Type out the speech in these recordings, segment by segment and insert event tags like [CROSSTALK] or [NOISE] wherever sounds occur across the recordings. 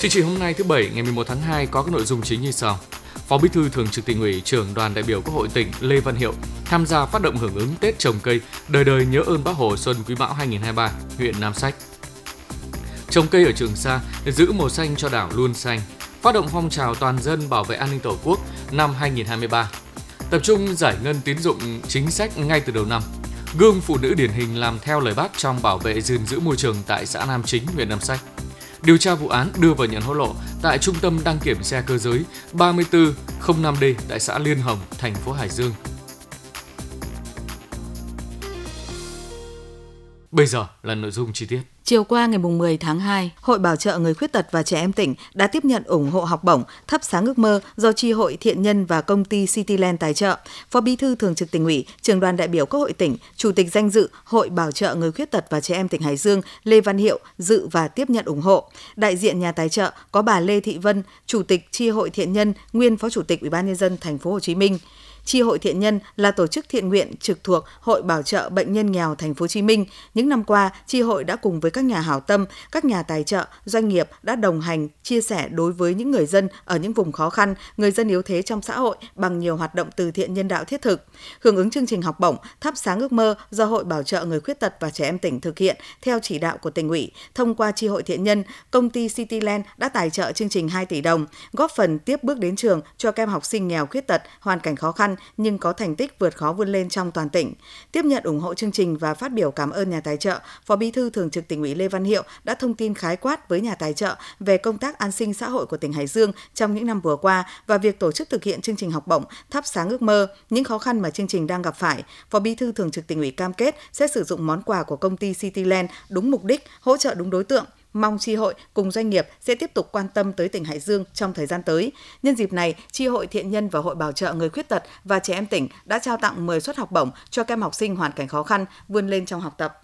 Chương trình hôm nay thứ Bảy ngày 11 tháng 2 có các nội dung chính như sau. Phó Bí thư Thường trực Tỉnh ủy, trưởng đoàn đại biểu Quốc hội tỉnh Lê Văn Hiệu tham gia phát động hưởng ứng Tết trồng cây đời đời nhớ ơn Bác Hồ Xuân Quý Mão 2023, huyện Nam Sách. Trồng cây ở Trường Sa giữ màu xanh cho đảo luôn xanh. Phát động phong trào toàn dân bảo vệ an ninh Tổ quốc năm 2023. Tập trung giải ngân tín dụng chính sách ngay từ đầu năm. Gương phụ nữ điển hình làm theo lời bác trong bảo vệ gìn giữ môi trường tại xã Nam Chính, huyện Nam Sách điều tra vụ án đưa vào nhận hối lộ tại trung tâm đăng kiểm xe cơ giới 3405D tại xã Liên Hồng, thành phố Hải Dương. Bây giờ là nội dung chi tiết. Chiều qua ngày 10 tháng 2, Hội Bảo trợ Người Khuyết tật và Trẻ Em tỉnh đã tiếp nhận ủng hộ học bổng Thắp sáng ước mơ do Tri hội Thiện nhân và công ty Cityland tài trợ. Phó Bí thư Thường trực tỉnh ủy, Trường đoàn đại biểu Quốc hội tỉnh, Chủ tịch danh dự Hội Bảo trợ Người Khuyết tật và Trẻ Em tỉnh Hải Dương Lê Văn Hiệu dự và tiếp nhận ủng hộ. Đại diện nhà tài trợ có bà Lê Thị Vân, Chủ tịch Tri hội Thiện nhân, nguyên Phó Chủ tịch Ủy ban nhân dân thành phố Hồ Chí Minh. Chi hội thiện nhân là tổ chức thiện nguyện trực thuộc Hội Bảo trợ bệnh nhân nghèo thành phố Hồ Chí Minh. Những năm qua, chi hội đã cùng với các nhà hảo tâm, các nhà tài trợ, doanh nghiệp đã đồng hành, chia sẻ đối với những người dân ở những vùng khó khăn, người dân yếu thế trong xã hội bằng nhiều hoạt động từ thiện nhân đạo thiết thực. Hưởng ứng chương trình học bổng Thắp sáng ước mơ do Hội Bảo trợ người khuyết tật và trẻ em tỉnh thực hiện theo chỉ đạo của tỉnh ủy, thông qua chi hội thiện nhân, công ty Cityland đã tài trợ chương trình 2 tỷ đồng, góp phần tiếp bước đến trường cho các em học sinh nghèo khuyết tật, hoàn cảnh khó khăn nhưng có thành tích vượt khó vươn lên trong toàn tỉnh. Tiếp nhận ủng hộ chương trình và phát biểu cảm ơn nhà tài trợ, Phó Bí thư Thường trực tỉnh ủy Lê Văn Hiệu đã thông tin khái quát với nhà tài trợ về công tác an sinh xã hội của tỉnh Hải Dương trong những năm vừa qua và việc tổ chức thực hiện chương trình học bổng thắp sáng ước mơ, những khó khăn mà chương trình đang gặp phải. Phó Bí thư Thường trực tỉnh ủy cam kết sẽ sử dụng món quà của công ty Cityland đúng mục đích, hỗ trợ đúng đối tượng, mong tri hội cùng doanh nghiệp sẽ tiếp tục quan tâm tới tỉnh Hải Dương trong thời gian tới. Nhân dịp này, tri hội thiện nhân và hội bảo trợ người khuyết tật và trẻ em tỉnh đã trao tặng 10 suất học bổng cho các em học sinh hoàn cảnh khó khăn vươn lên trong học tập.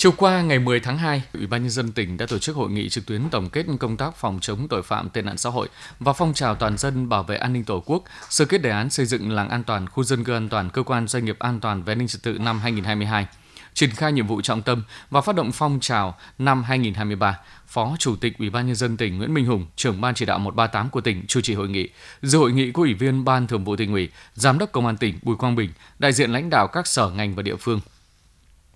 Chiều qua ngày 10 tháng 2, Ủy ban nhân dân tỉnh đã tổ chức hội nghị trực tuyến tổng kết công tác phòng chống tội phạm tệ nạn xã hội và phong trào toàn dân bảo vệ an ninh Tổ quốc, sơ kết đề án xây dựng làng an toàn, khu dân cư an toàn, cơ quan doanh nghiệp an toàn về an ninh trật tự năm 2022 triển khai nhiệm vụ trọng tâm và phát động phong trào năm 2023, Phó Chủ tịch Ủy ban nhân dân tỉnh Nguyễn Minh Hùng, trưởng ban chỉ đạo 138 của tỉnh chủ trì hội nghị. Dự hội nghị có Ủy viên Ban Thường vụ tỉnh ủy, Giám đốc Công an tỉnh Bùi Quang Bình, đại diện lãnh đạo các sở ngành và địa phương.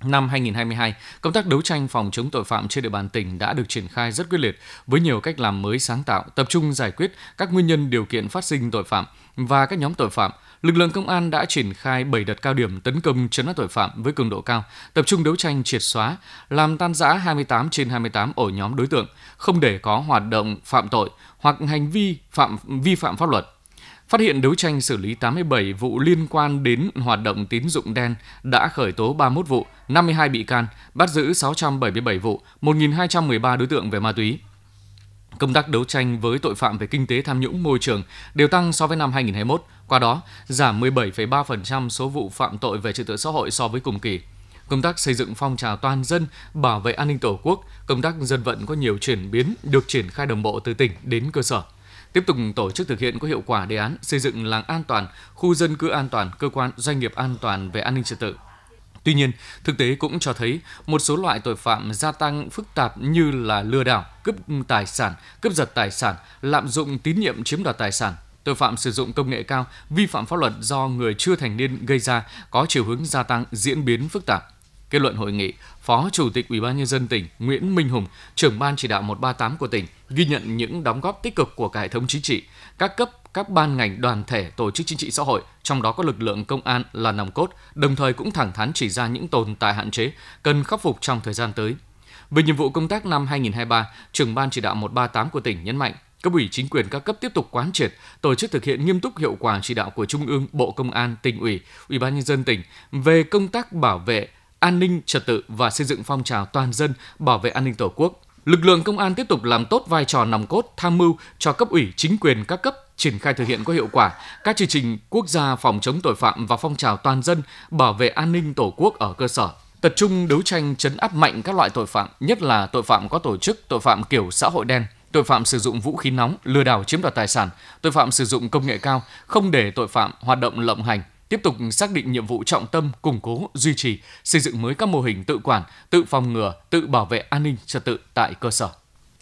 Năm 2022, công tác đấu tranh phòng chống tội phạm trên địa bàn tỉnh đã được triển khai rất quyết liệt với nhiều cách làm mới sáng tạo, tập trung giải quyết các nguyên nhân điều kiện phát sinh tội phạm và các nhóm tội phạm, lực lượng công an đã triển khai 7 đợt cao điểm tấn công chấn áp tội phạm với cường độ cao, tập trung đấu tranh triệt xóa, làm tan rã 28 trên 28 ổ nhóm đối tượng, không để có hoạt động phạm tội hoặc hành vi phạm vi phạm pháp luật. Phát hiện đấu tranh xử lý 87 vụ liên quan đến hoạt động tín dụng đen, đã khởi tố 31 vụ, 52 bị can, bắt giữ 677 vụ, 1.213 đối tượng về ma túy. Công tác đấu tranh với tội phạm về kinh tế tham nhũng môi trường đều tăng so với năm 2021, qua đó giảm 17,3% số vụ phạm tội về trật tự xã hội so với cùng kỳ. Công tác xây dựng phong trào toàn dân bảo vệ an ninh Tổ quốc, công tác dân vận có nhiều chuyển biến được triển khai đồng bộ từ tỉnh đến cơ sở. Tiếp tục tổ chức thực hiện có hiệu quả đề án xây dựng làng an toàn, khu dân cư an toàn, cơ quan doanh nghiệp an toàn về an ninh trật tự Tuy nhiên, thực tế cũng cho thấy một số loại tội phạm gia tăng phức tạp như là lừa đảo, cướp tài sản, cướp giật tài sản, lạm dụng tín nhiệm chiếm đoạt tài sản, tội phạm sử dụng công nghệ cao, vi phạm pháp luật do người chưa thành niên gây ra có chiều hướng gia tăng diễn biến phức tạp. Kết luận hội nghị, Phó Chủ tịch Ủy ban nhân dân tỉnh Nguyễn Minh Hùng, trưởng ban chỉ đạo 138 của tỉnh ghi nhận những đóng góp tích cực của cả hệ thống chính trị, các cấp các ban ngành đoàn thể tổ chức chính trị xã hội, trong đó có lực lượng công an là nòng cốt, đồng thời cũng thẳng thắn chỉ ra những tồn tại hạn chế cần khắc phục trong thời gian tới. Về nhiệm vụ công tác năm 2023, trưởng ban chỉ đạo 138 của tỉnh nhấn mạnh, cấp ủy chính quyền các cấp tiếp tục quán triệt, tổ chức thực hiện nghiêm túc hiệu quả chỉ đạo của Trung ương, Bộ Công an, tỉnh ủy, Ủy ban nhân dân tỉnh về công tác bảo vệ an ninh trật tự và xây dựng phong trào toàn dân bảo vệ an ninh Tổ quốc. Lực lượng công an tiếp tục làm tốt vai trò nòng cốt tham mưu cho cấp ủy chính quyền các cấp triển khai thực hiện có hiệu quả các chương trình quốc gia phòng chống tội phạm và phong trào toàn dân bảo vệ an ninh Tổ quốc ở cơ sở tập trung đấu tranh chấn áp mạnh các loại tội phạm, nhất là tội phạm có tổ chức, tội phạm kiểu xã hội đen, tội phạm sử dụng vũ khí nóng, lừa đảo chiếm đoạt tài sản, tội phạm sử dụng công nghệ cao, không để tội phạm hoạt động lộng hành, tiếp tục xác định nhiệm vụ trọng tâm củng cố, duy trì, xây dựng mới các mô hình tự quản, tự phòng ngừa, tự bảo vệ an ninh trật tự tại cơ sở.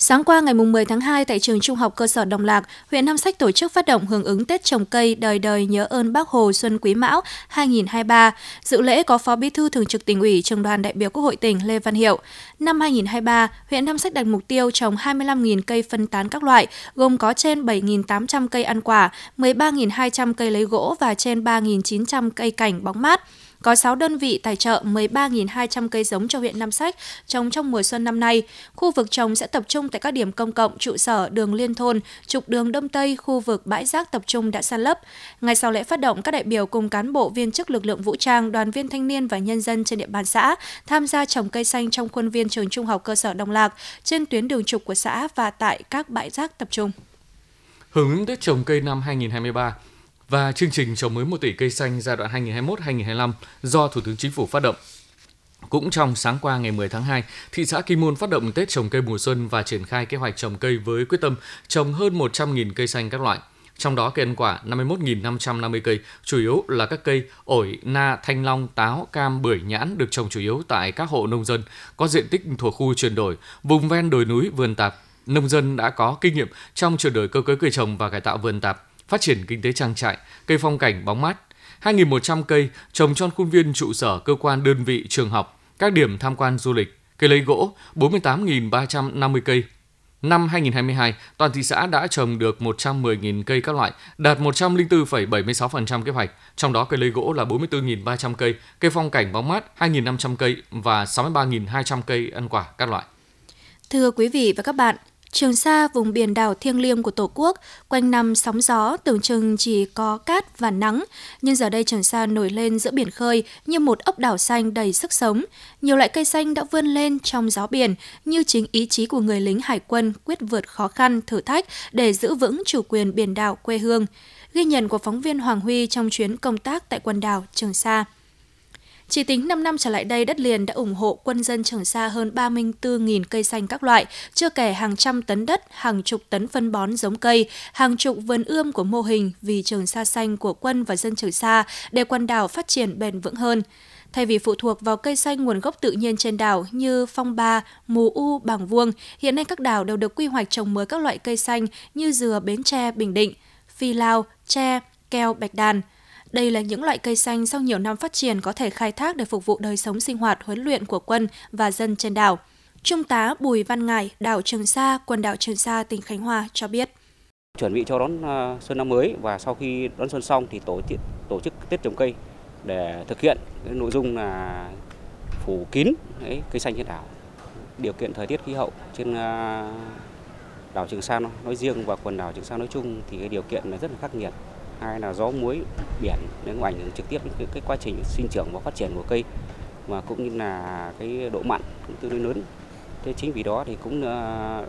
Sáng qua ngày 10 tháng 2 tại trường Trung học cơ sở Đồng Lạc, huyện Nam Sách tổ chức phát động hưởng ứng Tết trồng cây đời đời nhớ ơn Bác Hồ Xuân Quý Mão 2023. Dự lễ có Phó Bí thư Thường trực tỉnh ủy, Trường đoàn đại biểu Quốc hội tỉnh Lê Văn Hiệu. Năm 2023, huyện Nam Sách đặt mục tiêu trồng 25.000 cây phân tán các loại, gồm có trên 7.800 cây ăn quả, 13.200 cây lấy gỗ và trên 3.900 cây cảnh bóng mát. Có 6 đơn vị tài trợ 13.200 cây giống cho huyện Nam Sách trồng trong mùa xuân năm nay. Khu vực trồng sẽ tập trung tại các điểm công cộng, trụ sở, đường liên thôn, trục đường Đông Tây, khu vực bãi rác tập trung đã san lấp. Ngay sau lễ phát động, các đại biểu cùng cán bộ viên chức lực lượng vũ trang, đoàn viên thanh niên và nhân dân trên địa bàn xã tham gia trồng cây xanh trong khuôn viên trường trung học cơ sở Đông Lạc, trên tuyến đường trục của xã và tại các bãi rác tập trung. Hưởng ứng Tết trồng cây năm 2023, và chương trình trồng mới 1 tỷ cây xanh giai đoạn 2021-2025 do Thủ tướng Chính phủ phát động. Cũng trong sáng qua ngày 10 tháng 2, thị xã Kim Môn phát động Tết trồng cây mùa xuân và triển khai kế hoạch trồng cây với quyết tâm trồng hơn 100.000 cây xanh các loại. Trong đó cây ăn quả 51.550 cây, chủ yếu là các cây ổi, na, thanh long, táo, cam, bưởi, nhãn được trồng chủ yếu tại các hộ nông dân có diện tích thuộc khu chuyển đổi, vùng ven đồi núi, vườn tạp. Nông dân đã có kinh nghiệm trong chuyển đổi cơ cấu cây trồng và cải tạo vườn tạp, phát triển kinh tế trang trại, cây phong cảnh bóng mát, 2.100 cây trồng trong khuôn viên trụ sở cơ quan đơn vị trường học, các điểm tham quan du lịch, cây lấy gỗ 48.350 cây. Năm 2022, toàn thị xã đã trồng được 110.000 cây các loại, đạt 104,76% kế hoạch, trong đó cây lấy gỗ là 44.300 cây, cây phong cảnh bóng mát 2.500 cây và 63.200 cây ăn quả các loại. Thưa quý vị và các bạn, Trường Sa, vùng biển đảo thiêng liêng của Tổ quốc, quanh năm sóng gió tưởng chừng chỉ có cát và nắng, nhưng giờ đây Trường Sa nổi lên giữa biển khơi như một ốc đảo xanh đầy sức sống. Nhiều loại cây xanh đã vươn lên trong gió biển như chính ý chí của người lính hải quân quyết vượt khó khăn, thử thách để giữ vững chủ quyền biển đảo quê hương. Ghi nhận của phóng viên Hoàng Huy trong chuyến công tác tại quần đảo Trường Sa. Chỉ tính 5 năm trở lại đây, đất liền đã ủng hộ quân dân Trường Sa hơn 34.000 cây xanh các loại, chưa kể hàng trăm tấn đất, hàng chục tấn phân bón giống cây, hàng chục vườn ươm của mô hình vì Trường Sa xanh của quân và dân Trường Sa để quần đảo phát triển bền vững hơn. Thay vì phụ thuộc vào cây xanh nguồn gốc tự nhiên trên đảo như phong ba, mù u, bảng vuông, hiện nay các đảo đều được quy hoạch trồng mới các loại cây xanh như dừa, bến tre, bình định, phi lao, tre, keo, bạch đàn – đây là những loại cây xanh sau nhiều năm phát triển có thể khai thác để phục vụ đời sống sinh hoạt huấn luyện của quân và dân trên đảo. Trung tá Bùi Văn Ngải, đảo Trường Sa, quần đảo Trường Sa, tỉnh Khánh Hòa cho biết. Chuẩn bị cho đón à, xuân năm mới và sau khi đón xuân xong thì tổ tổ chức Tết trồng cây để thực hiện cái nội dung là phủ kín ấy, cây xanh trên đảo. Điều kiện thời tiết khí hậu trên à, đảo Trường Sa nói riêng và quần đảo Trường Sa nói chung thì cái điều kiện là rất là khắc nghiệt hai là gió muối biển nó ảnh hưởng trực tiếp đến cái, cái quá trình sinh trưởng và phát triển của cây và cũng như là cái độ mặn cũng tương đối lớn. Thế chính vì đó thì cũng ờ,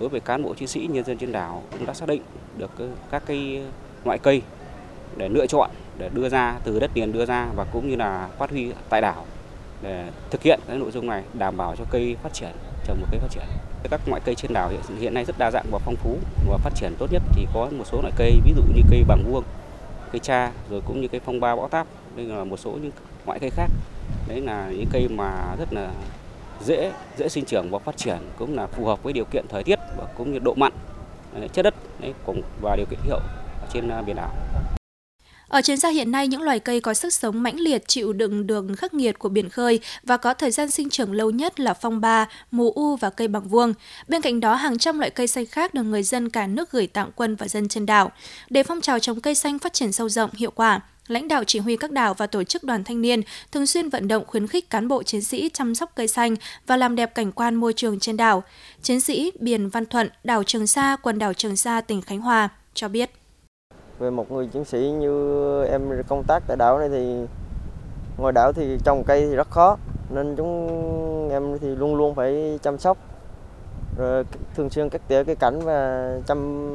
đối với cán bộ chiến sĩ nhân dân trên đảo cũng đã xác định được các cái loại cây để lựa chọn để đưa ra từ đất liền đưa ra và cũng như là phát huy tại đảo để thực hiện cái nội dung này đảm bảo cho cây phát triển trồng một cây phát triển các loại cây trên đảo hiện, hiện nay rất đa dạng và phong phú và phát triển tốt nhất thì có một số loại cây ví dụ như cây bằng vuông, cây cha rồi cũng như cây phong ba bão táp đây là một số những loại cây khác đấy là những cây mà rất là dễ dễ sinh trưởng và phát triển cũng là phù hợp với điều kiện thời tiết và cũng như độ mặn chất đất đấy, cùng và điều kiện khí hậu trên à, biển đảo. Ở trên da hiện nay, những loài cây có sức sống mãnh liệt chịu đựng đường khắc nghiệt của biển khơi và có thời gian sinh trưởng lâu nhất là phong ba, mù u và cây bằng vuông. Bên cạnh đó, hàng trăm loại cây xanh khác được người dân cả nước gửi tặng quân và dân trên đảo. Để phong trào trồng cây xanh phát triển sâu rộng, hiệu quả, lãnh đạo chỉ huy các đảo và tổ chức đoàn thanh niên thường xuyên vận động khuyến khích cán bộ chiến sĩ chăm sóc cây xanh và làm đẹp cảnh quan môi trường trên đảo. Chiến sĩ biển Văn Thuận, đảo Trường Sa, quần đảo Trường Sa, tỉnh Khánh Hòa cho biết về một người chiến sĩ như em công tác tại đảo này thì ngoài đảo thì trồng cây thì rất khó, nên chúng em thì luôn luôn phải chăm sóc, rồi thường xuyên cắt tỉa cây cảnh và chăm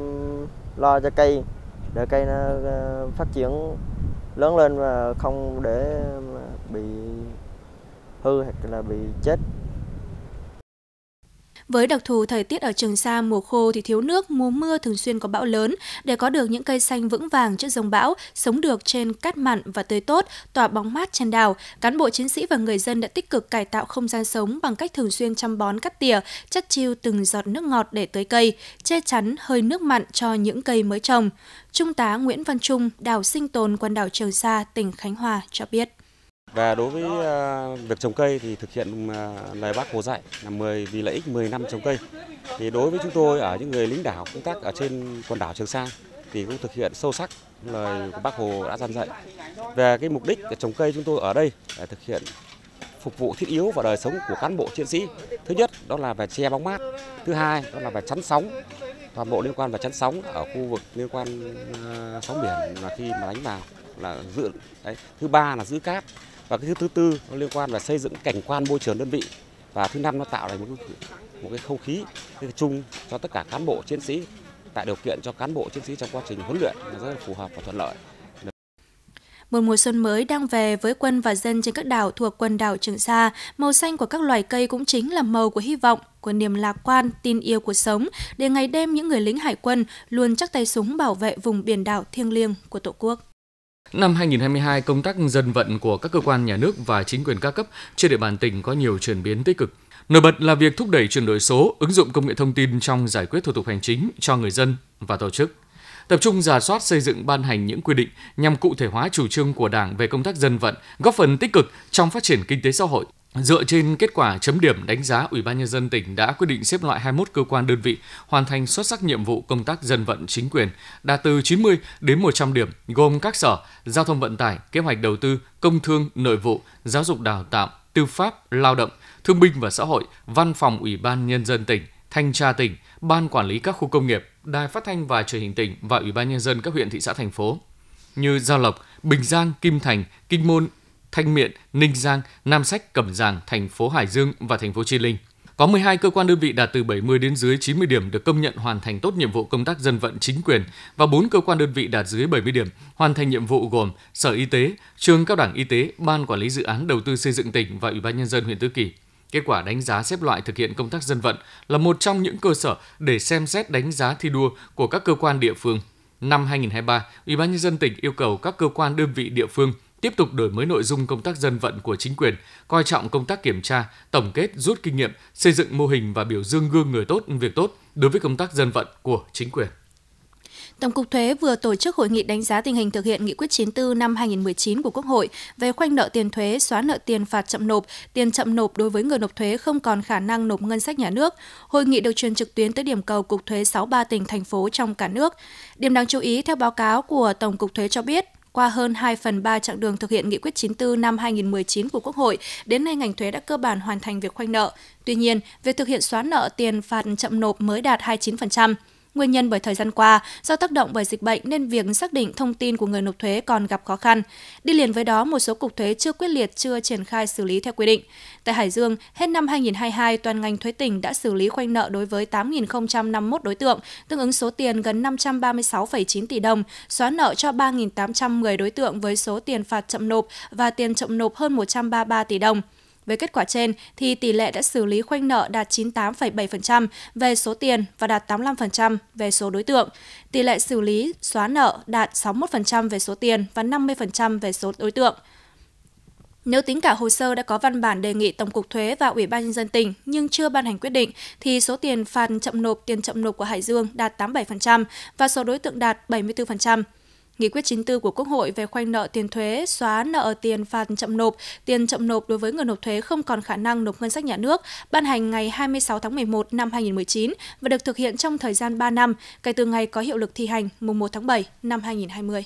lo cho cây, để cây nó ờ, phát triển lớn lên và không để bị hư hoặc là bị chết. Với đặc thù thời tiết ở Trường Sa mùa khô thì thiếu nước, mùa mưa thường xuyên có bão lớn. Để có được những cây xanh vững vàng trước dòng bão, sống được trên cát mặn và tươi tốt, tỏa bóng mát trên đảo, cán bộ chiến sĩ và người dân đã tích cực cải tạo không gian sống bằng cách thường xuyên chăm bón cắt tỉa, chất chiêu từng giọt nước ngọt để tưới cây, che chắn hơi nước mặn cho những cây mới trồng. Trung tá Nguyễn Văn Trung, đảo sinh tồn quần đảo Trường Sa, tỉnh Khánh Hòa cho biết. Và đối với ờ, việc trồng cây thì thực hiện ờ, lời bác Hồ dạy là 10 vì lợi ích 10 năm trồng cây. Thì đối với chúng tôi ở những người lính đảo công tác ở trên quần đảo Trường Sa thì cũng thực hiện sâu sắc lời của bác Hồ đã dặn dạy. Về cái mục đích trồng cây chúng tôi ở đây để thực hiện phục vụ thiết yếu vào đời sống của cán bộ chiến sĩ. Thứ nhất đó là về che bóng mát, thứ hai đó là về chắn sóng, toàn bộ liên quan về chắn sóng ở khu vực liên quan ờ, sóng biển là khi mà đánh vào là giữ đấy. Thứ ba là giữ cát và cái thứ thứ tư nó liên quan là xây dựng cảnh quan môi trường đơn vị và thứ năm nó tạo ra một cái, một cái không khí cái chung cho tất cả cán bộ chiến sĩ tạo điều kiện cho cán bộ chiến sĩ trong quá trình huấn luyện rất là phù hợp và thuận lợi. Một mùa xuân mới đang về với quân và dân trên các đảo thuộc quần đảo Trường Sa, màu xanh của các loài cây cũng chính là màu của hy vọng, của niềm lạc quan, tin yêu cuộc sống, để ngày đêm những người lính hải quân luôn chắc tay súng bảo vệ vùng biển đảo thiêng liêng của Tổ quốc. Năm 2022, công tác dân vận của các cơ quan nhà nước và chính quyền các cấp trên địa bàn tỉnh có nhiều chuyển biến tích cực. Nổi bật là việc thúc đẩy chuyển đổi số, ứng dụng công nghệ thông tin trong giải quyết thủ tục hành chính cho người dân và tổ chức. Tập trung giả soát xây dựng ban hành những quy định nhằm cụ thể hóa chủ trương của Đảng về công tác dân vận, góp phần tích cực trong phát triển kinh tế xã hội, Dựa trên kết quả chấm điểm đánh giá, Ủy ban nhân dân tỉnh đã quyết định xếp loại 21 cơ quan đơn vị hoàn thành xuất sắc nhiệm vụ công tác dân vận chính quyền, đạt từ 90 đến 100 điểm, gồm các sở, giao thông vận tải, kế hoạch đầu tư, công thương, nội vụ, giáo dục đào tạo, tư pháp, lao động, thương binh và xã hội, văn phòng Ủy ban nhân dân tỉnh, thanh tra tỉnh, ban quản lý các khu công nghiệp, đài phát thanh và truyền hình tỉnh và Ủy ban nhân dân các huyện thị xã thành phố như Giao Lộc, Bình Giang, Kim Thành, Kinh Môn, Thanh Miện, Ninh Giang, Nam Sách, Cẩm Giàng, thành phố Hải Dương và thành phố Chi Linh. Có 12 cơ quan đơn vị đạt từ 70 đến dưới 90 điểm được công nhận hoàn thành tốt nhiệm vụ công tác dân vận chính quyền và 4 cơ quan đơn vị đạt dưới 70 điểm hoàn thành nhiệm vụ gồm Sở Y tế, Trường Cao đẳng Y tế, Ban Quản lý Dự án Đầu tư xây dựng tỉnh và Ủy ban Nhân dân huyện Tứ Kỳ. Kết quả đánh giá xếp loại thực hiện công tác dân vận là một trong những cơ sở để xem xét đánh giá thi đua của các cơ quan địa phương. Năm 2023, Ủy ban nhân dân tỉnh yêu cầu các cơ quan đơn vị địa phương tiếp tục đổi mới nội dung công tác dân vận của chính quyền, coi trọng công tác kiểm tra, tổng kết, rút kinh nghiệm, xây dựng mô hình và biểu dương gương người tốt, việc tốt đối với công tác dân vận của chính quyền. Tổng cục Thuế vừa tổ chức hội nghị đánh giá tình hình thực hiện nghị quyết 94 năm 2019 của Quốc hội về khoanh nợ tiền thuế, xóa nợ tiền phạt chậm nộp, tiền chậm nộp đối với người nộp thuế không còn khả năng nộp ngân sách nhà nước. Hội nghị được truyền trực tuyến tới điểm cầu Cục Thuế 63 tỉnh thành phố trong cả nước. Điểm đáng chú ý theo báo cáo của Tổng cục Thuế cho biết, qua hơn 2 phần 3 chặng đường thực hiện nghị quyết 94 năm 2019 của Quốc hội, đến nay ngành thuế đã cơ bản hoàn thành việc khoanh nợ. Tuy nhiên, việc thực hiện xóa nợ tiền phạt chậm nộp mới đạt 29%. Nguyên nhân bởi thời gian qua, do tác động bởi dịch bệnh nên việc xác định thông tin của người nộp thuế còn gặp khó khăn. Đi liền với đó, một số cục thuế chưa quyết liệt chưa triển khai xử lý theo quy định. Tại Hải Dương, hết năm 2022, toàn ngành thuế tỉnh đã xử lý khoanh nợ đối với 8.051 đối tượng, tương ứng số tiền gần 536,9 tỷ đồng, xóa nợ cho 3.810 đối tượng với số tiền phạt chậm nộp và tiền chậm nộp hơn 133 tỷ đồng. Với kết quả trên, thì tỷ lệ đã xử lý khoanh nợ đạt 98,7% về số tiền và đạt 85% về số đối tượng. Tỷ lệ xử lý xóa nợ đạt 61% về số tiền và 50% về số đối tượng. Nếu tính cả hồ sơ đã có văn bản đề nghị Tổng cục Thuế và Ủy ban nhân dân tỉnh nhưng chưa ban hành quyết định thì số tiền phạt chậm nộp tiền chậm nộp của Hải Dương đạt 87% và số đối tượng đạt 74%. Nghị quyết 94 của Quốc hội về khoanh nợ tiền thuế, xóa nợ tiền phạt chậm nộp, tiền chậm nộp đối với người nộp thuế không còn khả năng nộp ngân sách nhà nước, ban hành ngày 26 tháng 11 năm 2019 và được thực hiện trong thời gian 3 năm kể từ ngày có hiệu lực thi hành mùng 1 tháng 7 năm 2020.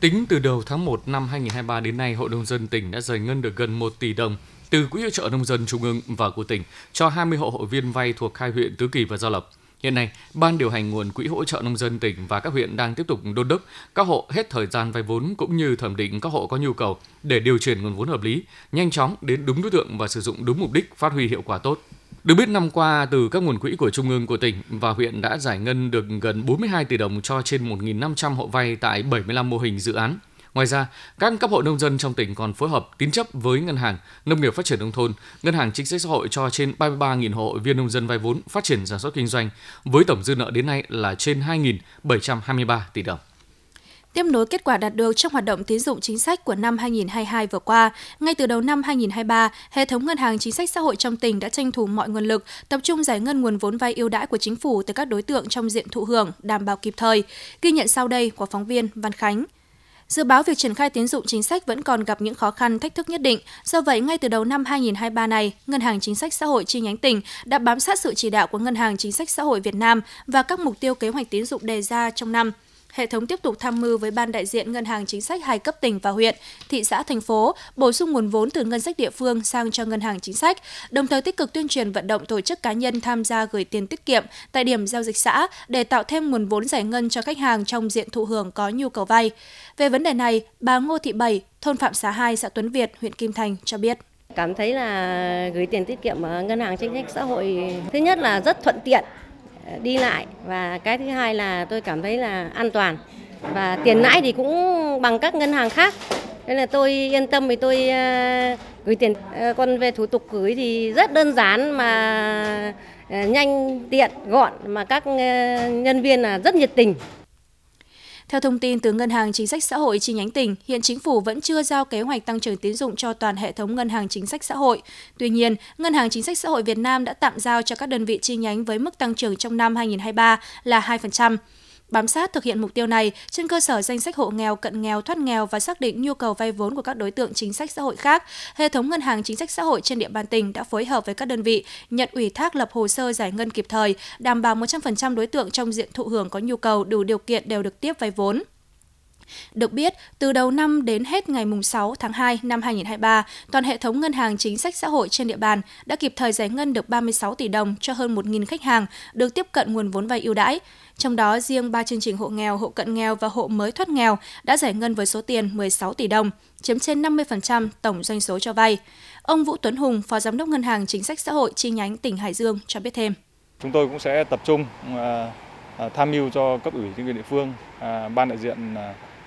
Tính từ đầu tháng 1 năm 2023 đến nay, Hội nông dân tỉnh đã giải ngân được gần 1 tỷ đồng từ Quỹ hỗ trợ nông dân trung ương và của tỉnh cho 20 hộ hội viên vay thuộc hai huyện Tứ Kỳ và Gia lập. Hiện nay, Ban điều hành nguồn quỹ hỗ trợ nông dân tỉnh và các huyện đang tiếp tục đôn đốc các hộ hết thời gian vay vốn cũng như thẩm định các hộ có nhu cầu để điều chuyển nguồn vốn hợp lý, nhanh chóng đến đúng đối tượng và sử dụng đúng mục đích, phát huy hiệu quả tốt. Được biết năm qua, từ các nguồn quỹ của Trung ương của tỉnh và huyện đã giải ngân được gần 42 tỷ đồng cho trên 1.500 hộ vay tại 75 mô hình dự án. Ngoài ra, các cấp hội nông dân trong tỉnh còn phối hợp tín chấp với Ngân hàng Nông nghiệp Phát triển Nông thôn, Ngân hàng Chính sách Xã hội cho trên 33.000 hộ viên nông dân vay vốn phát triển sản xuất kinh doanh, với tổng dư nợ đến nay là trên 2.723 tỷ đồng. Tiếp nối kết quả đạt được trong hoạt động tín dụng chính sách của năm 2022 vừa qua, ngay từ đầu năm 2023, hệ thống ngân hàng chính sách xã hội trong tỉnh đã tranh thủ mọi nguồn lực, tập trung giải ngân nguồn vốn vay ưu đãi của chính phủ từ các đối tượng trong diện thụ hưởng, đảm bảo kịp thời. Ghi nhận sau đây của phóng viên Văn Khánh. Dự báo việc triển khai tín dụng chính sách vẫn còn gặp những khó khăn, thách thức nhất định. Do vậy, ngay từ đầu năm 2023 này, Ngân hàng Chính sách Xã hội chi nhánh tỉnh đã bám sát sự chỉ đạo của Ngân hàng Chính sách Xã hội Việt Nam và các mục tiêu kế hoạch tín dụng đề ra trong năm hệ thống tiếp tục tham mưu với ban đại diện ngân hàng chính sách hai cấp tỉnh và huyện, thị xã thành phố bổ sung nguồn vốn từ ngân sách địa phương sang cho ngân hàng chính sách, đồng thời tích cực tuyên truyền vận động tổ chức cá nhân tham gia gửi tiền tiết kiệm tại điểm giao dịch xã để tạo thêm nguồn vốn giải ngân cho khách hàng trong diện thụ hưởng có nhu cầu vay. Về vấn đề này, bà Ngô Thị Bảy, thôn Phạm Xá 2, xã Tuấn Việt, huyện Kim Thành cho biết cảm thấy là gửi tiền tiết kiệm ở ngân hàng chính sách xã hội thứ nhất là rất thuận tiện đi lại. Và cái thứ hai là tôi cảm thấy là an toàn. Và tiền lãi thì cũng bằng các ngân hàng khác. Nên là tôi yên tâm vì tôi à, gửi tiền à, còn về thủ tục gửi thì rất đơn giản mà à, nhanh, tiện, gọn. Mà các nhân viên là rất nhiệt tình theo thông tin từ Ngân hàng Chính sách Xã hội chi nhánh tỉnh, hiện chính phủ vẫn chưa giao kế hoạch tăng trưởng tín dụng cho toàn hệ thống ngân hàng chính sách xã hội. Tuy nhiên, Ngân hàng Chính sách Xã hội Việt Nam đã tạm giao cho các đơn vị chi nhánh với mức tăng trưởng trong năm 2023 là 2%. Bám sát thực hiện mục tiêu này trên cơ sở danh sách hộ nghèo, cận nghèo, thoát nghèo và xác định nhu cầu vay vốn của các đối tượng chính sách xã hội khác, hệ thống ngân hàng chính sách xã hội trên địa bàn tỉnh đã phối hợp với các đơn vị nhận ủy thác lập hồ sơ giải ngân kịp thời, đảm bảo 100% đối tượng trong diện thụ hưởng có nhu cầu đủ điều kiện đều được tiếp vay vốn. Được biết, từ đầu năm đến hết ngày 6 tháng 2 năm 2023, toàn hệ thống ngân hàng chính sách xã hội trên địa bàn đã kịp thời giải ngân được 36 tỷ đồng cho hơn 1.000 khách hàng được tiếp cận nguồn vốn vay ưu đãi. Trong đó, riêng 3 chương trình hộ nghèo, hộ cận nghèo và hộ mới thoát nghèo đã giải ngân với số tiền 16 tỷ đồng, chiếm trên 50% tổng doanh số cho vay. Ông Vũ Tuấn Hùng, Phó Giám đốc Ngân hàng Chính sách Xã hội chi nhánh tỉnh Hải Dương cho biết thêm. Chúng tôi cũng sẽ tập trung à, à, tham mưu cho cấp ủy chính quyền địa phương, à, ban đại diện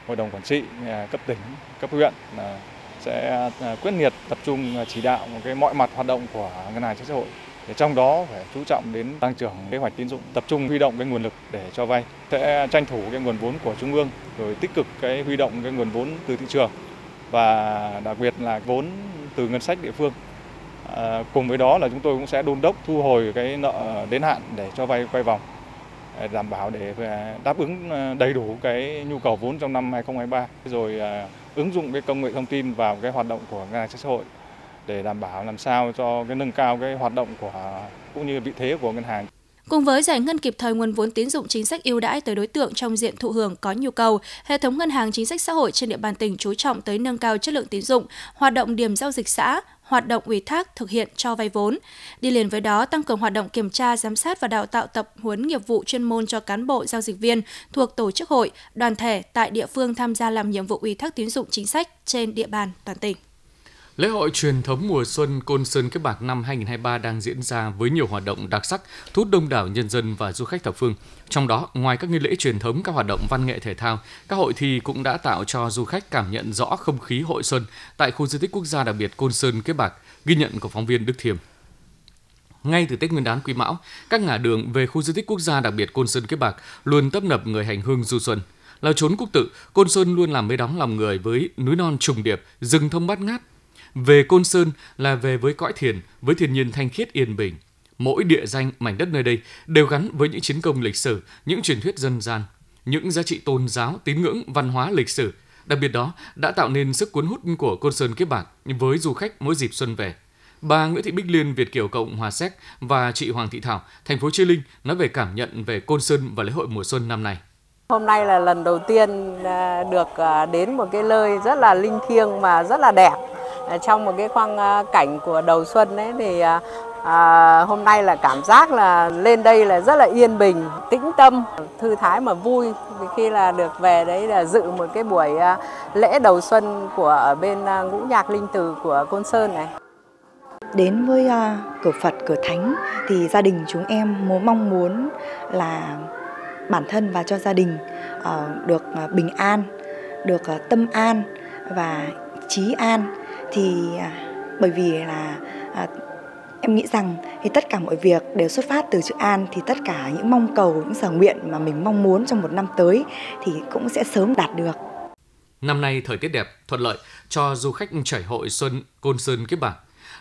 hội đồng quản trị à, cấp tỉnh, cấp huyện à, sẽ à, quyết liệt tập trung chỉ đạo một cái mọi mặt hoạt động của ngân hàng chính sách xã hội để trong đó phải chú trọng đến tăng trưởng kế hoạch tín dụng, tập trung huy động cái nguồn lực để cho vay, sẽ tranh thủ cái nguồn vốn của trung ương rồi tích cực cái huy động cái nguồn vốn từ thị trường và đặc biệt là vốn từ ngân sách địa phương. À, cùng với đó là chúng tôi cũng sẽ đôn đốc thu hồi cái nợ đến hạn để cho vay quay vòng đảm bảo để à, đáp ứng à, đầy đủ cái nhu cầu vốn trong năm 2023 rồi à, ứng dụng cái công nghệ thông tin vào cái hoạt động của ngân hàng chính xã hội để đảm bảo làm sao cho cái nâng cao cái hoạt động của cũng như vị thế của ngân hàng. Cùng với giải ngân kịp thời nguồn vốn tín dụng chính sách ưu đãi tới đối tượng trong diện thụ hưởng có nhu cầu, hệ thống ngân hàng chính sách xã hội trên địa bàn tỉnh chú trọng tới nâng cao chất lượng tín dụng, hoạt động điểm giao dịch xã, hoạt động ủy thác thực hiện cho vay vốn. Đi liền với đó, tăng cường hoạt động kiểm tra, giám sát và đào tạo tập huấn nghiệp vụ chuyên môn cho cán bộ giao dịch viên thuộc tổ chức hội, đoàn thể tại địa phương tham gia làm nhiệm vụ ủy thác tín dụng chính sách trên địa bàn toàn tỉnh. Lễ hội truyền thống mùa xuân Côn Sơn Kiếp Bạc năm 2023 đang diễn ra với nhiều hoạt động đặc sắc, thu hút đông đảo nhân dân và du khách thập phương. Trong đó, ngoài các nghi lễ truyền thống, các hoạt động văn nghệ thể thao, các hội thi cũng đã tạo cho du khách cảm nhận rõ không khí hội xuân tại khu di tích quốc gia đặc biệt Côn Sơn Kiếp Bạc, ghi nhận của phóng viên Đức Thiềm. Ngay từ Tết Nguyên đán Quý Mão, các ngã đường về khu di tích quốc gia đặc biệt Côn Sơn Kiếp Bạc luôn tấp nập người hành hương du xuân. Là chốn quốc tự, Côn Sơn luôn làm mê đóng lòng người với núi non trùng điệp, rừng thông bát ngát, về Côn Sơn là về với cõi thiền, với thiên nhiên thanh khiết yên bình. Mỗi địa danh, mảnh đất nơi đây đều gắn với những chiến công lịch sử, những truyền thuyết dân gian, những giá trị tôn giáo, tín ngưỡng, văn hóa lịch sử. Đặc biệt đó đã tạo nên sức cuốn hút của Côn Sơn Kiếp Bạc với du khách mỗi dịp xuân về. Bà Nguyễn Thị Bích Liên, Việt Kiều Cộng Hòa Séc và chị Hoàng Thị Thảo, thành phố Chi Linh nói về cảm nhận về Côn Sơn và lễ hội mùa xuân năm nay. Hôm nay là lần đầu tiên à, được à, đến một cái nơi rất là linh thiêng mà rất là đẹp Ờ, trong một cái khoang ờ, cảnh của đầu xuân ấy thì à, hôm nay là cảm giác là lên đây là rất là yên bình, tĩnh tâm, thư thái mà vui khi là được về đấy là dự một cái buổi lễ đầu xuân của ở bên ngũ nhạc linh từ của Côn Sơn này. Đến với uh, cửa Phật, cửa Thánh thì gia đình chúng em muốn mong muốn là bản thân và cho gia đình uh, được uh, bình an được tâm an và trí an thì à, bởi vì là à, em nghĩ rằng thì tất cả mọi việc đều xuất phát từ chữ an thì tất cả những mong cầu những sở nguyện mà mình mong muốn trong một năm tới thì cũng sẽ sớm đạt được Năm nay thời tiết đẹp, thuận lợi cho du khách chảy hội xuân Côn Sơn Kiếp Bạc.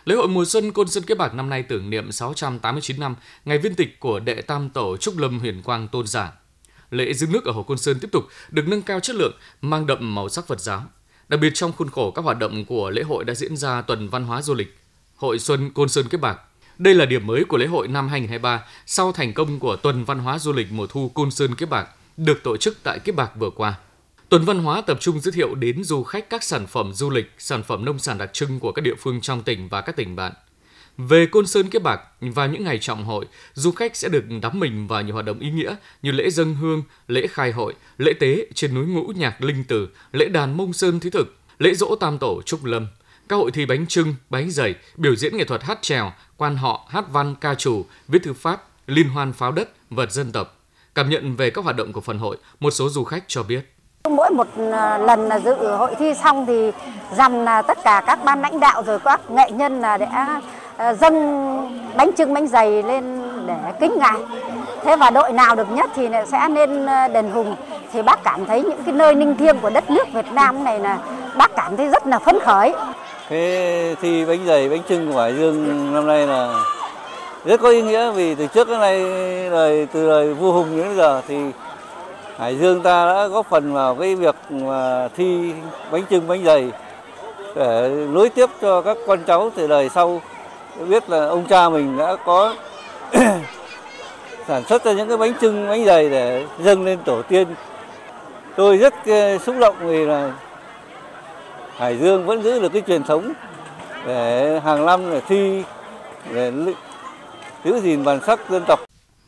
Lễ hội mùa xuân Côn Sơn Kiếp Bạc năm nay tưởng niệm 689 năm ngày viên tịch của đệ tam tổ Trúc Lâm Huyền Quang Tôn giả. Lễ dâng nước ở Hồ Côn Sơn tiếp tục được nâng cao chất lượng, mang đậm màu sắc Phật giáo. Đặc biệt trong khuôn khổ các hoạt động của lễ hội đã diễn ra tuần văn hóa du lịch, Hội Xuân Côn Sơn Kiếp Bạc. Đây là điểm mới của lễ hội năm 2023 sau thành công của tuần văn hóa du lịch mùa thu Côn Sơn Kiếp Bạc được tổ chức tại Kiếp Bạc vừa qua. Tuần văn hóa tập trung giới thiệu đến du khách các sản phẩm du lịch, sản phẩm nông sản đặc trưng của các địa phương trong tỉnh và các tỉnh bạn. Về Côn Sơn Kiếp Bạc, vào những ngày trọng hội, du khách sẽ được đắm mình vào nhiều hoạt động ý nghĩa như lễ dân hương, lễ khai hội, lễ tế trên núi Ngũ Nhạc Linh Tử, lễ đàn Mông Sơn Thí Thực, lễ dỗ Tam Tổ Trúc Lâm, các hội thi bánh trưng, bánh dày, biểu diễn nghệ thuật hát trèo, quan họ, hát văn, ca trù, viết thư pháp, liên hoan pháo đất, vật dân tộc. Cảm nhận về các hoạt động của phần hội, một số du khách cho biết. Mỗi một à, lần là dự hội thi xong thì dằm là tất cả các ban lãnh đạo rồi các nghệ nhân là đã Ờ, dâng bánh trưng bánh dày lên để kính ngài. Thế và đội nào được nhất thì sẽ lên ờ, đền Hùng. Thì bác cảm thấy những cái nơi ninh thiêng của đất nước Việt Nam này là bác cảm thấy rất là phấn khởi. Cái thi bánh dày, bánh trưng của Hải Dương năm nay là rất có ý nghĩa vì từ trước đến nay đời từ đời vua Hùng đến giờ thì Hải Dương ta đã góp phần vào cái việc mà thi bánh trưng bánh dày để nối tiếp cho các con cháu từ đời sau biết là ông cha mình đã có [COUGHS] sản xuất ra những cái bánh trưng bánh dày để dâng lên tổ tiên. Tôi rất ờ, xúc động vì là Hải Dương vẫn giữ được cái truyền thống để hàng năm để thi để giữ gìn bản sắc dân tộc.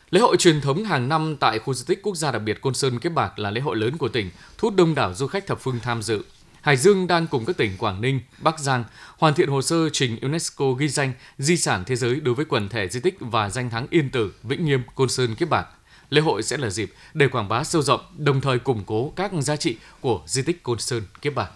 Lễ hội truyền thống hàng năm tại khu di tích quốc gia đặc biệt Côn Sơn Kiếp Bạc là lễ hội lớn của tỉnh, thu hút đông đảo du khách thập phương tham dự. Hải Dương đang cùng các tỉnh Quảng Ninh, Bắc Giang hoàn thiện hồ sơ trình UNESCO ghi danh di sản thế giới đối với quần thể di tích và danh thắng Yên Tử, Vĩnh Nghiêm, Côn Sơn Kiếp Bạc. Lễ hội sẽ là dịp để quảng bá sâu rộng, đồng thời củng cố các giá trị của di tích Côn Sơn Kiếp Bạc.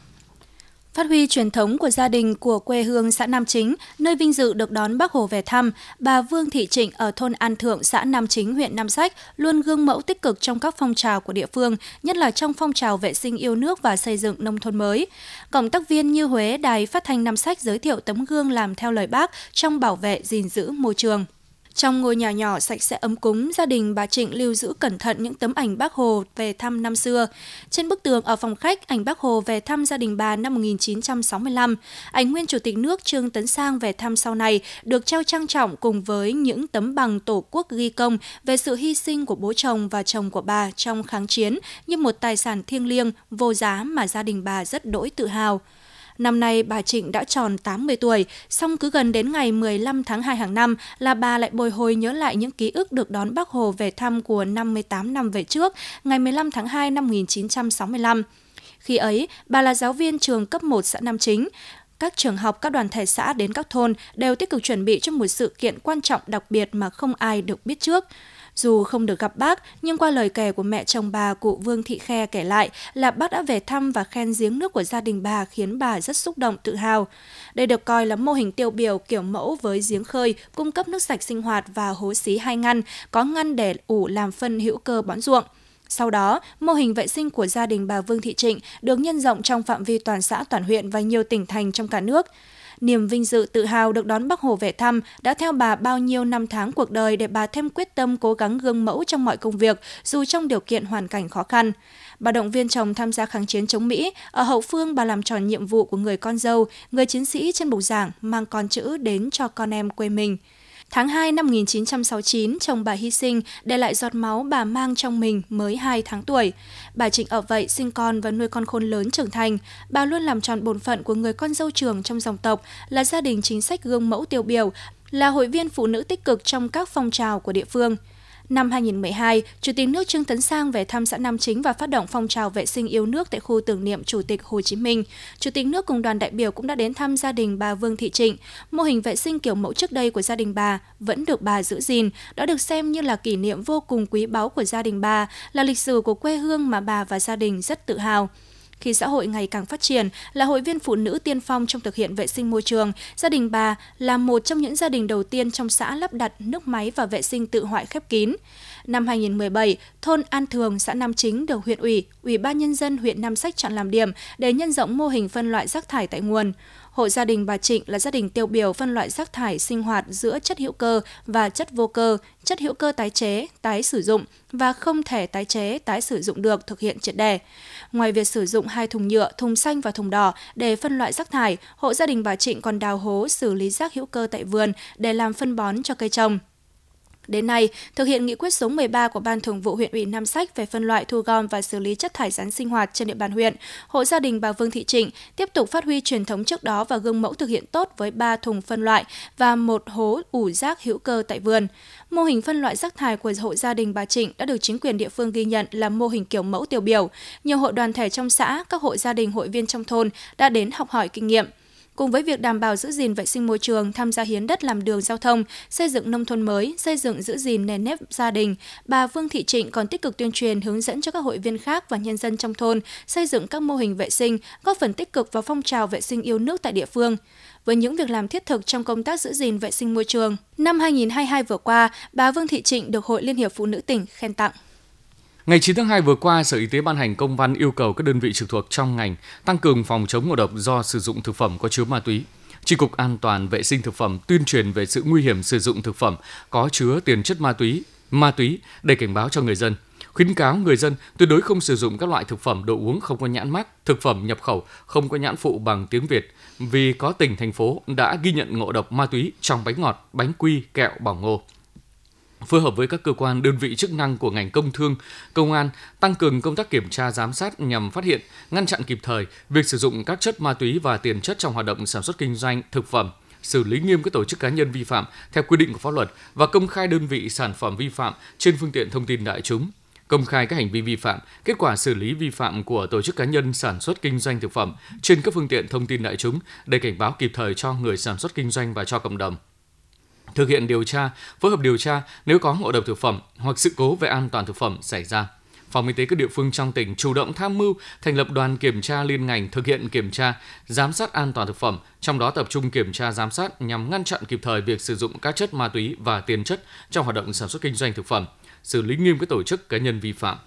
Phát huy truyền thống của gia đình của quê hương xã Nam Chính, nơi vinh dự được đón Bác Hồ về thăm, bà Vương Thị Trịnh ở thôn An Thượng, xã Nam Chính, huyện Nam Sách luôn gương mẫu tích cực trong các phong trào của địa phương, nhất là trong phong trào vệ sinh yêu nước và xây dựng nông thôn mới. Cộng tác viên như Huế, Đài Phát thanh Nam Sách giới thiệu tấm gương làm theo lời bác trong bảo vệ gìn giữ môi trường. Trong ngôi nhà nhỏ sạch sẽ ấm cúng, gia đình bà Trịnh lưu giữ cẩn thận những tấm ảnh bác Hồ về thăm năm xưa. Trên bức tường ở phòng khách, ảnh bác Hồ về thăm gia đình bà năm 1965. Ảnh nguyên Chủ tịch nước Trương Tấn Sang về thăm sau này được treo trang trọng cùng với những tấm bằng tổ quốc ghi công về sự hy sinh của bố chồng và chồng của bà trong kháng chiến như một tài sản thiêng liêng, vô giá mà gia đình bà rất đỗi tự hào. Năm nay bà Trịnh đã tròn 80 tuổi, song cứ gần đến ngày 15 tháng 2 hàng năm là bà lại bồi hồi nhớ lại những ký ức được đón Bác Hồ về thăm của 58 năm về trước, ngày 15 tháng 2 năm 1965. Khi ấy, bà là giáo viên trường cấp 1 xã Nam Chính. Các trường học, các đoàn thể xã đến các thôn đều tích cực chuẩn bị cho một sự kiện quan trọng đặc biệt mà không ai được biết trước. Dù không được gặp bác, nhưng qua lời kể của mẹ chồng bà, cụ Vương Thị Khe kể lại là bác đã về thăm và khen giếng nước của gia đình bà khiến bà rất xúc động tự hào. Đây được coi là mô hình tiêu biểu kiểu mẫu với giếng khơi, cung cấp nước sạch sinh hoạt và hố xí hai ngăn, có ngăn để ủ làm phân hữu cơ bón ruộng. Sau đó, mô hình vệ sinh của gia đình bà Vương Thị Trịnh được nhân rộng trong phạm vi toàn xã, toàn huyện và nhiều tỉnh thành trong cả nước niềm vinh dự tự hào được đón Bác Hồ về thăm đã theo bà bao nhiêu năm tháng cuộc đời để bà thêm quyết tâm cố gắng gương mẫu trong mọi công việc, dù trong điều kiện hoàn cảnh khó khăn. Bà động viên chồng tham gia kháng chiến chống Mỹ, ở hậu phương bà làm tròn nhiệm vụ của người con dâu, người chiến sĩ trên bục giảng mang con chữ đến cho con em quê mình. Tháng 2 năm 1969, chồng bà hy sinh, để lại giọt máu bà mang trong mình mới 2 tháng tuổi. Bà Trịnh ở vậy sinh con và nuôi con khôn lớn trưởng thành. Bà luôn làm tròn bổn phận của người con dâu trưởng trong dòng tộc, là gia đình chính sách gương mẫu tiêu biểu, là hội viên phụ nữ tích cực trong các phong trào của địa phương. Năm 2012, Chủ tịch nước Trương Tấn Sang về thăm xã Nam Chính và phát động phong trào vệ sinh yêu nước tại khu tưởng niệm Chủ tịch Hồ Chí Minh. Chủ tịch nước cùng đoàn đại biểu cũng đã đến thăm gia đình bà Vương Thị Trịnh. Mô hình vệ sinh kiểu mẫu trước đây của gia đình bà vẫn được bà giữ gìn, đã được xem như là kỷ niệm vô cùng quý báu của gia đình bà, là lịch sử của quê hương mà bà và gia đình rất tự hào. Khi xã hội ngày càng phát triển, là hội viên phụ nữ tiên phong trong thực hiện vệ sinh môi trường, gia đình bà là một trong những gia đình đầu tiên trong xã lắp đặt nước máy và vệ sinh tự hoại khép kín. Năm 2017, thôn An Thường, xã Nam Chính được huyện ủy, Ủy ban Nhân dân huyện Nam Sách chọn làm điểm để nhân rộng mô hình phân loại rác thải tại nguồn. Hộ gia đình bà Trịnh là gia đình tiêu biểu phân loại rác thải sinh hoạt giữa chất hữu cơ và chất vô cơ, chất hữu cơ tái chế, tái sử dụng và không thể tái chế, tái sử dụng được thực hiện triệt đề. Ngoài việc sử dụng hai thùng nhựa, thùng xanh và thùng đỏ để phân loại rác thải, hộ gia đình bà Trịnh còn đào hố xử lý rác hữu cơ tại vườn để làm phân bón cho cây trồng. Đến nay, thực hiện nghị quyết số 13 của Ban Thường vụ huyện ủy Nam Sách về phân loại thu gom và xử lý chất thải rắn sinh hoạt trên địa bàn huyện, hộ gia đình bà Vương Thị Trịnh tiếp tục phát huy truyền thống trước đó và gương mẫu thực hiện tốt với 3 thùng phân loại và một hố ủ rác hữu cơ tại vườn. Mô hình phân loại rác thải của hộ gia đình bà Trịnh đã được chính quyền địa phương ghi nhận là mô hình kiểu mẫu tiêu biểu. Nhiều hội đoàn thể trong xã, các hội gia đình hội viên trong thôn đã đến học hỏi kinh nghiệm – cùng với việc đảm bảo giữ gìn vệ sinh môi trường, tham gia hiến đất làm đường giao thông, xây dựng nông thôn mới, xây dựng giữ gìn nền nếp gia đình, bà Vương Thị Trịnh còn tích cực tuyên truyền hướng dẫn cho các hội viên khác và nhân dân trong thôn xây dựng các mô hình vệ sinh, góp phần tích cực vào phong trào vệ sinh yêu nước tại địa phương với những việc làm thiết thực trong công tác giữ gìn vệ sinh môi trường. Năm 2022 vừa qua, bà Vương Thị Trịnh được Hội Liên hiệp Phụ nữ tỉnh khen tặng. Ngày 9 tháng 2 vừa qua, Sở Y tế ban hành công văn yêu cầu các đơn vị trực thuộc trong ngành tăng cường phòng chống ngộ độc do sử dụng thực phẩm có chứa ma túy. Tri cục An toàn vệ sinh thực phẩm tuyên truyền về sự nguy hiểm sử dụng thực phẩm có chứa tiền chất ma túy, ma túy để cảnh báo cho người dân. Khuyến cáo người dân tuyệt đối không sử dụng các loại thực phẩm đồ uống không có nhãn mác, thực phẩm nhập khẩu không có nhãn phụ bằng tiếng Việt vì có tỉnh thành phố đã ghi nhận ngộ độc ma túy trong bánh ngọt, bánh quy, kẹo, bỏng ngô phối hợp với các cơ quan đơn vị chức năng của ngành công thương, công an tăng cường công tác kiểm tra giám sát nhằm phát hiện, ngăn chặn kịp thời việc sử dụng các chất ma túy và tiền chất trong hoạt động sản xuất kinh doanh thực phẩm, xử lý nghiêm các tổ chức cá nhân vi phạm theo quy định của pháp luật và công khai đơn vị sản phẩm vi phạm trên phương tiện thông tin đại chúng công khai các hành vi vi phạm, kết quả xử lý vi phạm của tổ chức cá nhân sản xuất kinh doanh thực phẩm trên các phương tiện thông tin đại chúng để cảnh báo kịp thời cho người sản xuất kinh doanh và cho cộng đồng thực hiện điều tra, phối hợp điều tra nếu có ngộ độc thực phẩm hoặc sự cố về an toàn thực phẩm xảy ra. Phòng Y tế các địa phương trong tỉnh chủ động tham mưu thành lập đoàn kiểm tra liên ngành thực hiện kiểm tra, giám sát an toàn thực phẩm, trong đó tập trung kiểm tra giám sát nhằm ngăn chặn kịp thời việc sử dụng các chất ma túy và tiền chất trong hoạt động sản xuất kinh doanh thực phẩm, xử lý nghiêm các tổ chức cá nhân vi phạm.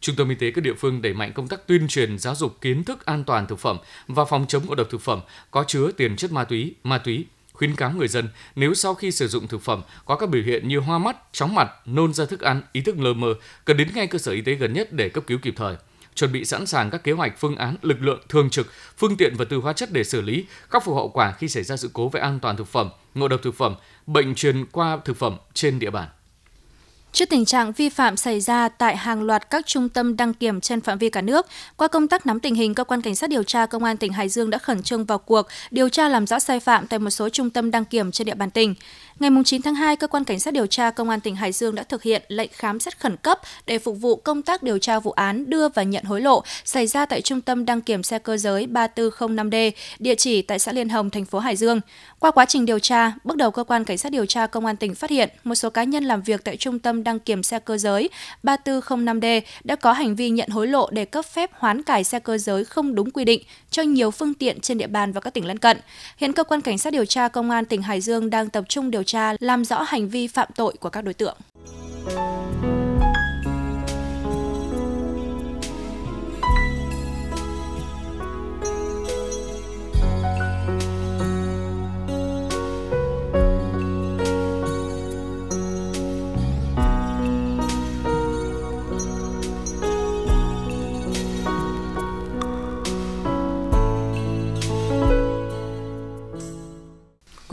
Trung tâm Y tế các địa phương đẩy mạnh công tác tuyên truyền giáo dục kiến thức an toàn thực phẩm và phòng chống ngộ độc thực phẩm có chứa tiền chất ma túy, ma túy khuyến cáo người dân nếu sau khi sử dụng thực phẩm có các biểu hiện như hoa mắt, chóng mặt, nôn ra thức ăn, ý thức lơ mơ, cần đến ngay cơ sở y tế gần nhất để cấp cứu kịp thời. Chuẩn bị sẵn sàng các kế hoạch, phương án, lực lượng thường trực, phương tiện và từ hóa chất để xử lý, khắc phục hậu quả khi xảy ra sự cố về an toàn thực phẩm, ngộ độc thực phẩm, bệnh truyền qua thực phẩm trên địa bàn. Trước tình trạng vi phạm xảy ra tại hàng loạt các trung tâm đăng kiểm trên phạm vi cả nước, qua công tác nắm tình hình, cơ quan cảnh sát điều tra công an tỉnh Hải Dương đã khẩn trương vào cuộc điều tra làm rõ sai phạm tại một số trung tâm đăng kiểm trên địa bàn tỉnh. Ngày 9 tháng 2, cơ quan cảnh sát điều tra công an tỉnh Hải Dương đã thực hiện lệnh khám xét khẩn cấp để phục vụ công tác điều tra vụ án đưa và nhận hối lộ xảy ra tại trung tâm đăng kiểm xe cơ giới 3405D, địa chỉ tại xã Liên Hồng, thành phố Hải Dương. Qua quá trình điều tra, bước đầu cơ quan cảnh sát điều tra công an tỉnh phát hiện một số cá nhân làm việc tại trung tâm đăng kiểm xe cơ giới 3405D đã có hành vi nhận hối lộ để cấp phép hoán cải xe cơ giới không đúng quy định cho nhiều phương tiện trên địa bàn và các tỉnh lân cận. Hiện cơ quan cảnh sát điều tra công an tỉnh Hải Dương đang tập trung điều tra làm rõ hành vi phạm tội của các đối tượng.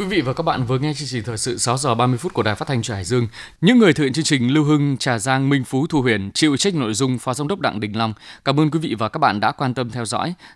Quý vị và các bạn vừa nghe chương trình thời sự 6 giờ 30 phút của Đài Phát thanh Truyền Hải Dương. Những người thực hiện chương trình Lưu Hưng, Trà Giang, Minh Phú, Thu Huyền chịu trách nội dung Phó Giám đốc Đặng Đình Long. Cảm ơn quý vị và các bạn đã quan tâm theo dõi.